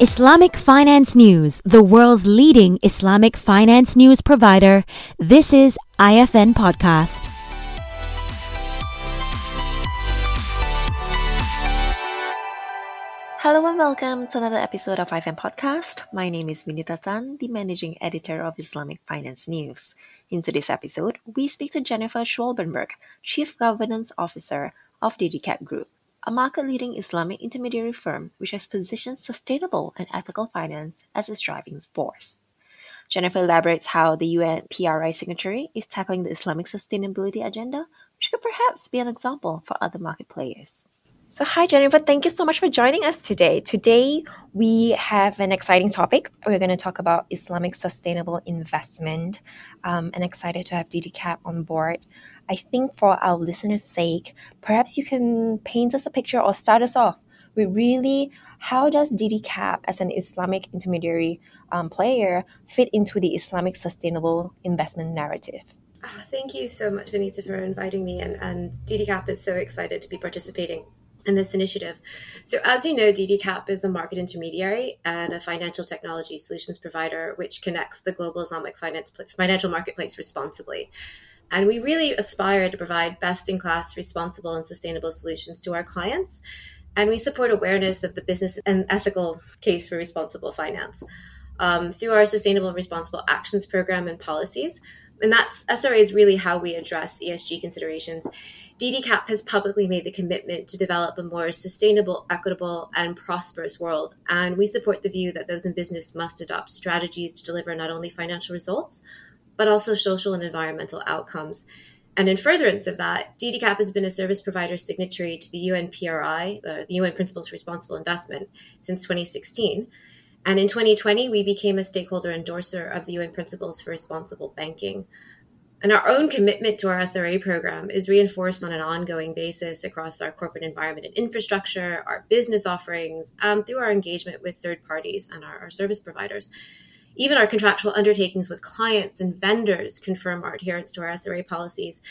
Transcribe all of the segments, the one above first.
Islamic Finance News, the world's leading Islamic finance news provider, this is IFN Podcast. Hello and welcome to another episode of IFN Podcast. My name is Vinita Tan, the managing editor of Islamic Finance News. In today's episode, we speak to Jennifer Schwalbenberg, Chief Governance Officer of DDCAP Group a market-leading Islamic intermediary firm which has positioned sustainable and ethical finance as its driving force. Jennifer elaborates how the UN PRI signatory is tackling the Islamic sustainability agenda, which could perhaps be an example for other market players. So, hi, Jennifer. Thank you so much for joining us today. Today, we have an exciting topic. We're going to talk about Islamic sustainable investment. Um, and excited to have DDCAP on board. I think for our listeners' sake, perhaps you can paint us a picture or start us off with really how does DDCAP as an Islamic intermediary um, player fit into the Islamic sustainable investment narrative? Oh, thank you so much, Vinita, for inviting me. And, and DDCAP is so excited to be participating in this initiative. So, as you know, DDCAP is a market intermediary and a financial technology solutions provider which connects the global Islamic finance, financial marketplace responsibly. And we really aspire to provide best in class, responsible, and sustainable solutions to our clients. And we support awareness of the business and ethical case for responsible finance um, through our Sustainable and Responsible Actions Program and policies. And that's SRA is really how we address ESG considerations. DDCAP has publicly made the commitment to develop a more sustainable, equitable, and prosperous world. And we support the view that those in business must adopt strategies to deliver not only financial results, but also social and environmental outcomes. And in furtherance of that, DDCAP has been a service provider signatory to the UN PRI, uh, the UN Principles for Responsible Investment, since 2016. And in 2020, we became a stakeholder endorser of the UN Principles for Responsible Banking. And our own commitment to our SRA program is reinforced on an ongoing basis across our corporate environment and infrastructure, our business offerings, through our engagement with third parties and our, our service providers. Even our contractual undertakings with clients and vendors confirm our adherence to our SRA policies.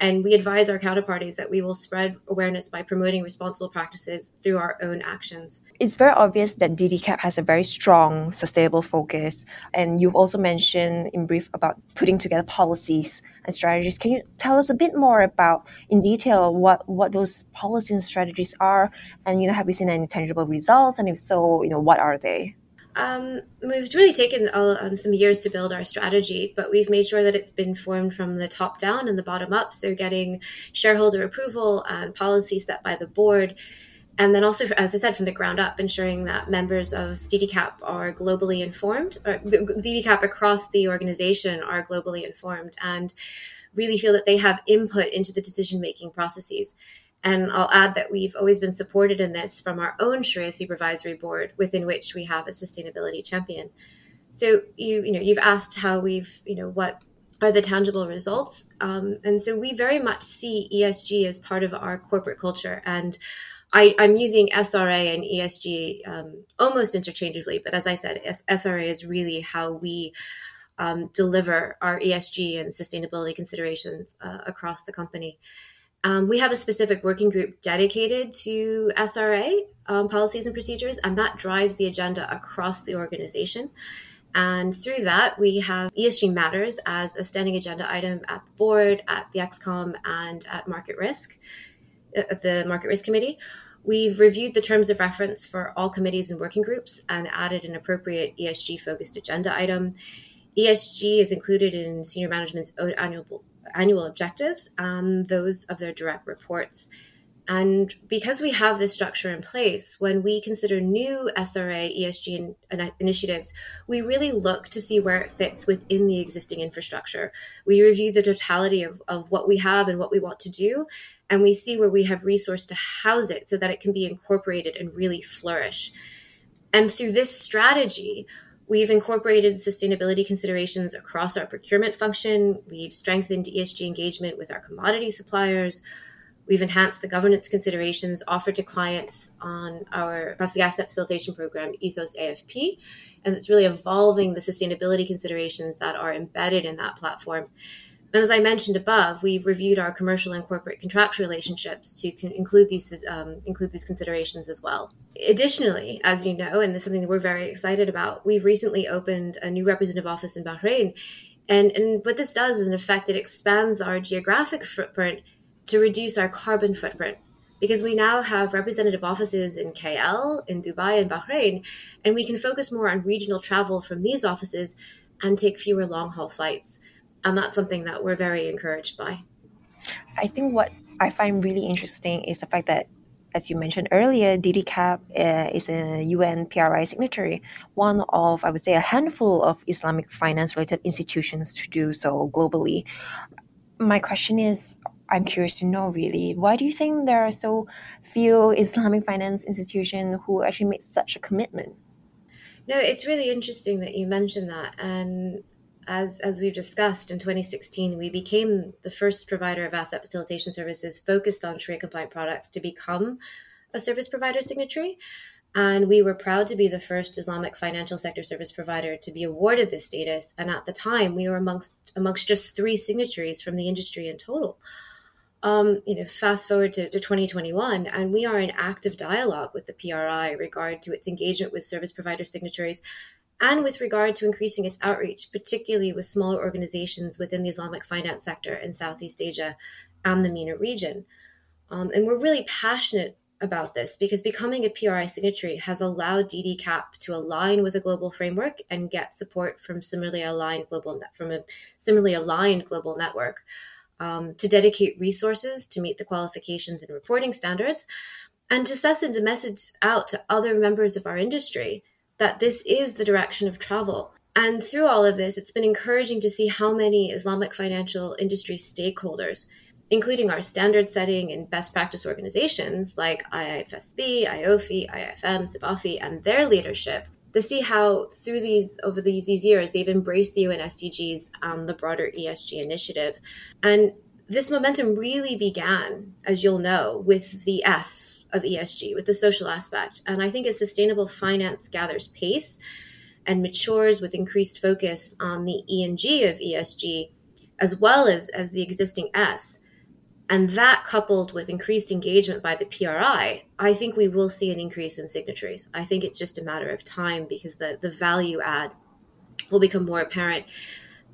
And we advise our counterparties that we will spread awareness by promoting responsible practices through our own actions. It's very obvious that DDCAP has a very strong sustainable focus. And you've also mentioned in brief about putting together policies and strategies. Can you tell us a bit more about in detail what, what those policies and strategies are? And you know, have we seen any tangible results? And if so, you know, what are they? Um, we've really taken um, some years to build our strategy, but we've made sure that it's been formed from the top down and the bottom up. So, getting shareholder approval and policy set by the board. And then also, as I said, from the ground up, ensuring that members of DDCAP are globally informed, or DDCAP across the organization are globally informed and really feel that they have input into the decision making processes. And I'll add that we've always been supported in this from our own Sharia Supervisory Board, within which we have a sustainability champion. So you you know you've asked how we've you know what are the tangible results, um, and so we very much see ESG as part of our corporate culture. And I, am using SRA and ESG um, almost interchangeably, but as I said, SRA is really how we um, deliver our ESG and sustainability considerations uh, across the company. Um, we have a specific working group dedicated to SRA um, policies and procedures, and that drives the agenda across the organization. And through that, we have ESG matters as a standing agenda item at the board, at the ExCom, and at Market Risk, uh, at the Market Risk Committee. We've reviewed the terms of reference for all committees and working groups and added an appropriate ESG focused agenda item. ESG is included in senior management's annual annual objectives and those of their direct reports. And because we have this structure in place, when we consider new SRA ESG in, initiatives, we really look to see where it fits within the existing infrastructure. We review the totality of, of what we have and what we want to do, and we see where we have resource to house it so that it can be incorporated and really flourish. And through this strategy, We've incorporated sustainability considerations across our procurement function. We've strengthened ESG engagement with our commodity suppliers. We've enhanced the governance considerations offered to clients on our across the asset facilitation program, Ethos AFP. And it's really evolving the sustainability considerations that are embedded in that platform. And as I mentioned above, we've reviewed our commercial and corporate contractual relationships to include these um, include these considerations as well. Additionally, as you know, and this is something that we're very excited about, we've recently opened a new representative office in Bahrain, and and what this does is, in effect, it expands our geographic footprint to reduce our carbon footprint. Because we now have representative offices in KL, in Dubai, and Bahrain, and we can focus more on regional travel from these offices and take fewer long haul flights and that's something that we're very encouraged by. I think what I find really interesting is the fact that, as you mentioned earlier, DDCAP uh, is a UN PRI signatory, one of, I would say, a handful of Islamic finance related institutions to do so globally. My question is I'm curious to know really, why do you think there are so few Islamic finance institutions who actually made such a commitment? No, it's really interesting that you mentioned that. And as as we've discussed in 2016 we became the first provider of asset facilitation services focused on sharia compliant products to become a service provider signatory. And we were proud to be the first islamic financial sector service provider to be awarded this status. And at the time we were amongst amongst just three signatories from the industry in total. Um, you know, fast forward to, to 2021, and we are in active dialogue with the PRI regard to its engagement with service provider signatories and with regard to increasing its outreach, particularly with smaller organizations within the Islamic finance sector in Southeast Asia and the MENA region. Um, and we're really passionate about this because becoming a PRI signatory has allowed DDCAP to align with a global framework and get support from similarly aligned global from a similarly aligned global network um, to dedicate resources to meet the qualifications and reporting standards and to send a message out to other members of our industry that this is the direction of travel. And through all of this, it's been encouraging to see how many Islamic financial industry stakeholders, including our standard setting and best practice organizations like IIFSB, AAOIFI, IFM, CIBAFI, and their leadership, to see how through these over these, these years they've embraced the UN SDGs and the broader ESG initiative. And this momentum really began, as you'll know, with the S of ESG, with the social aspect. And I think as sustainable finance gathers pace and matures with increased focus on the E and G of ESG, as well as, as the existing S, and that coupled with increased engagement by the PRI, I think we will see an increase in signatories. I think it's just a matter of time because the, the value add will become more apparent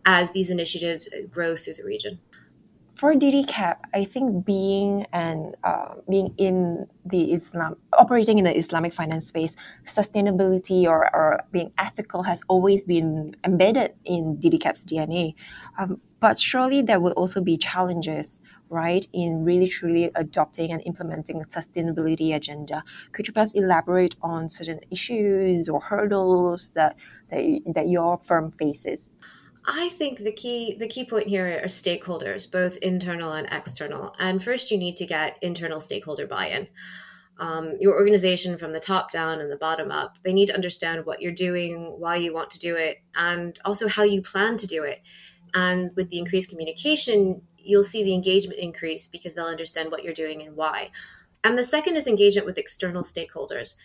as these initiatives grow through the region for DDCAP, I think being and uh, being in the Islam, operating in the Islamic finance space, sustainability or, or being ethical has always been embedded in DDCAP's DNA. Um, but surely there will also be challenges, right, in really truly adopting and implementing a sustainability agenda. Could you perhaps elaborate on certain issues or hurdles that that, that your firm faces? I think the key the key point here are stakeholders, both internal and external. And first, you need to get internal stakeholder buy-in. Um, your organization from the top down and the bottom up. They need to understand what you're doing, why you want to do it, and also how you plan to do it. And with the increased communication, you'll see the engagement increase because they'll understand what you're doing and why. And the second is engagement with external stakeholders.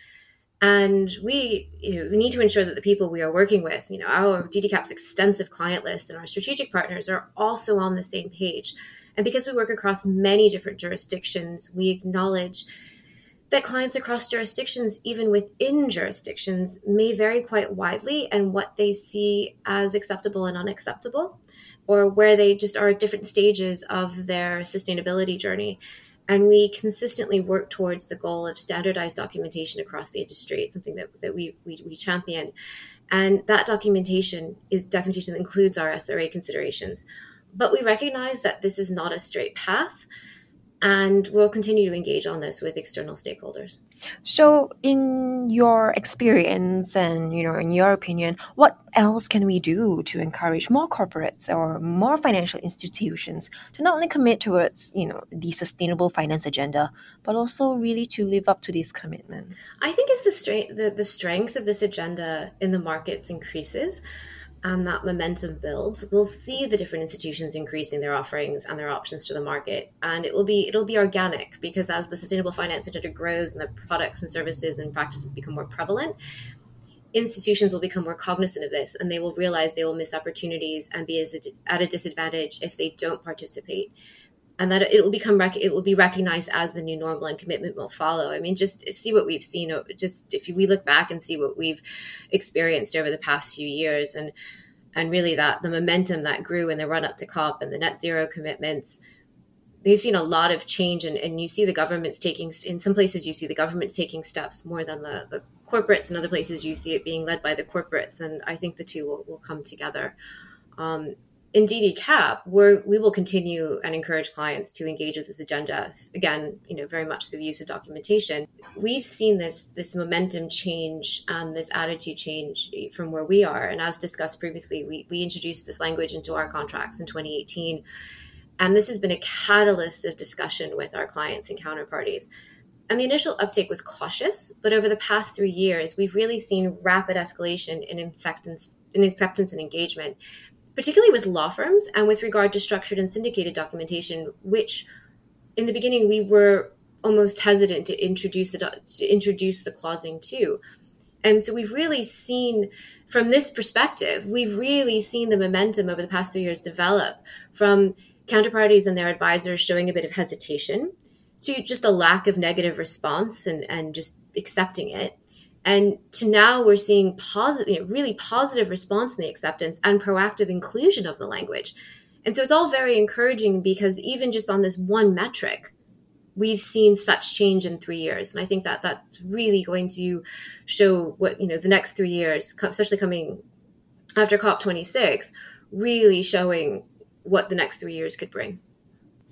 And we, you know, need to ensure that the people we are working with, you know, our DDCAP's extensive client list and our strategic partners are also on the same page. And because we work across many different jurisdictions, we acknowledge that clients across jurisdictions, even within jurisdictions, may vary quite widely and what they see as acceptable and unacceptable, or where they just are at different stages of their sustainability journey. And we consistently work towards the goal of standardized documentation across the industry. It's something that, that we, we, we champion. And that documentation is documentation that includes our SRA considerations. But we recognize that this is not a straight path and we'll continue to engage on this with external stakeholders. So, in your experience and you know, in your opinion, what else can we do to encourage more corporates or more financial institutions to not only commit towards you know the sustainable finance agenda, but also really to live up to these commitments? I think as the strength the, the strength of this agenda in the markets increases and that momentum builds, we'll see the different institutions increasing their offerings and their options to the market. And it will be it'll be organic because as the sustainable finance agenda grows and the products and services and practices become more prevalent, institutions will become more cognizant of this and they will realize they will miss opportunities and be at a disadvantage if they don't participate and that it will become rec- it will be recognized as the new normal and commitment will follow. I mean just see what we've seen just if we look back and see what we've experienced over the past few years and and really that the momentum that grew in the run up to cop and the net zero commitments they've seen a lot of change and, and you see the government's taking in some places you see the government's taking steps more than the, the corporates in other places you see it being led by the corporates and i think the two will, will come together. Um, in DDCAP, we will continue and encourage clients to engage with this agenda. Again, you know, very much through the use of documentation. We've seen this this momentum change and this attitude change from where we are. And as discussed previously, we, we introduced this language into our contracts in 2018. And this has been a catalyst of discussion with our clients and counterparties. And the initial uptake was cautious, but over the past three years, we've really seen rapid escalation in acceptance, in acceptance and engagement particularly with law firms and with regard to structured and syndicated documentation, which in the beginning we were almost hesitant to introduce the to introduce the clausing to. And so we've really seen from this perspective, we've really seen the momentum over the past three years develop from counterparties and their advisors showing a bit of hesitation to just a lack of negative response and, and just accepting it and to now we're seeing positive, really positive response in the acceptance and proactive inclusion of the language. And so it's all very encouraging because even just on this one metric, we've seen such change in three years. And I think that that's really going to show what, you know, the next three years, especially coming after COP26, really showing what the next three years could bring.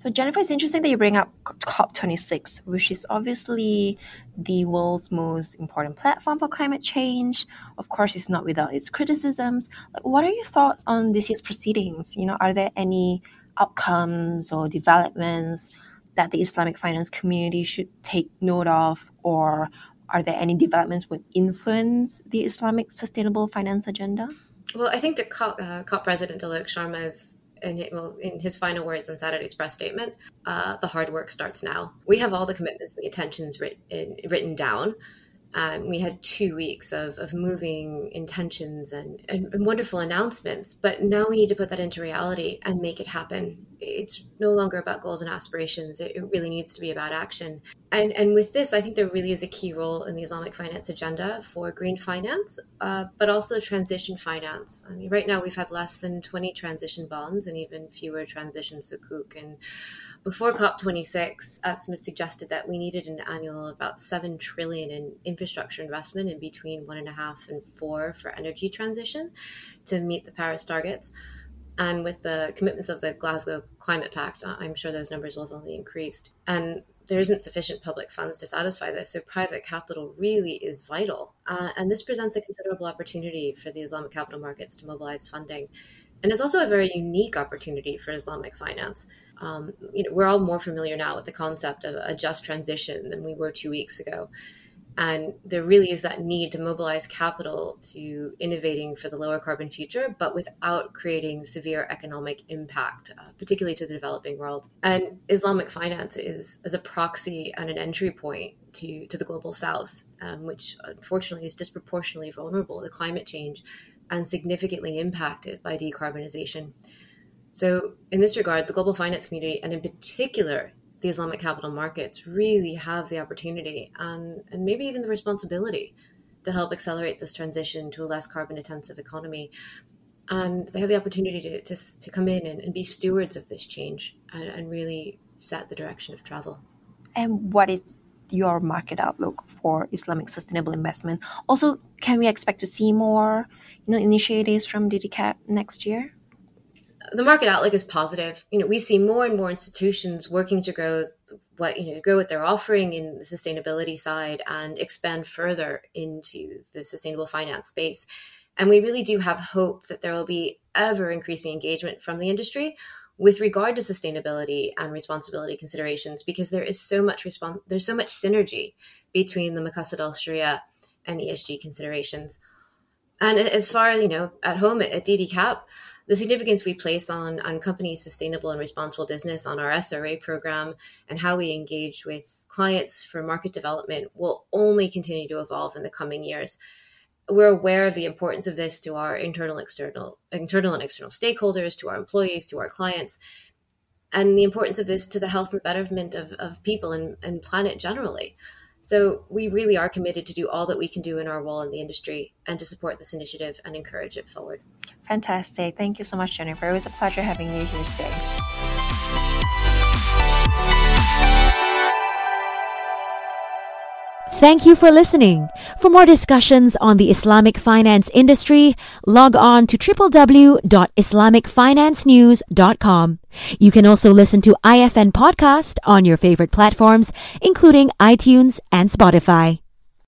So, Jennifer, it's interesting that you bring up COP26, which is obviously the world's most important platform for climate change. Of course, it's not without its criticisms. What are your thoughts on this year's proceedings? You know, are there any outcomes or developments that the Islamic finance community should take note of, or are there any developments would influence the Islamic sustainable finance agenda? Well, I think the COP, uh, COP President Alok Sharma's in, in his final words in Saturday's press statement, uh, the hard work starts now. We have all the commitments and the intentions written, written down. And we had two weeks of, of moving intentions and, and, and, wonderful announcements. But now we need to put that into reality and make it happen. It's no longer about goals and aspirations. It, it really needs to be about action. And, and with this, I think there really is a key role in the Islamic finance agenda for green finance, uh, but also transition finance. I mean, right now we've had less than 20 transition bonds and even fewer transition sukuk. And before COP26, estimates suggested that we needed an annual about seven trillion in infrastructure investment in between one and a half and four for energy transition to meet the Paris targets. And with the commitments of the Glasgow Climate Pact, I'm sure those numbers will have only increased. And there isn't sufficient public funds to satisfy this. So private capital really is vital. Uh, and this presents a considerable opportunity for the Islamic capital markets to mobilize funding. And it's also a very unique opportunity for Islamic finance um, you know, we're all more familiar now with the concept of a just transition than we were two weeks ago. And there really is that need to mobilize capital to innovating for the lower carbon future, but without creating severe economic impact, uh, particularly to the developing world. And Islamic finance is as a proxy and an entry point to, to the global south, um, which unfortunately is disproportionately vulnerable to climate change and significantly impacted by decarbonization. So, in this regard, the global finance community, and in particular the Islamic capital markets, really have the opportunity and, and maybe even the responsibility to help accelerate this transition to a less carbon intensive economy. And they have the opportunity to, to, to come in and, and, be stewards of this change and, and really set the direction of travel. And what is your market outlook for Islamic sustainable investment? Also, can we expect to see more you know, initiatives from DDCAP next year? The market outlook is positive. You know, we see more and more institutions working to grow what you know grow what they're offering in the sustainability side and expand further into the sustainable finance space. And we really do have hope that there will be ever increasing engagement from the industry with regard to sustainability and responsibility considerations because there is so much respons- there's so much synergy between the Maqasid Al Sharia and ESG considerations. And as far you know, at home at, at DDCAP, the significance we place on on companies' sustainable and responsible business on our SRA program and how we engage with clients for market development will only continue to evolve in the coming years. we're aware of the importance of this to our internal, external, internal and external stakeholders, to our employees, to our clients, and the importance of this to the health and betterment of, of people and, and planet generally. So we really are committed to do all that we can do in our role in the industry and to support this initiative and encourage it forward. Fantastic. Thank you so much, Jennifer. It was a pleasure having you here today. Thank you for listening. For more discussions on the Islamic finance industry, log on to www.islamicfinancenews.com. You can also listen to IFN podcast on your favorite platforms, including iTunes and Spotify.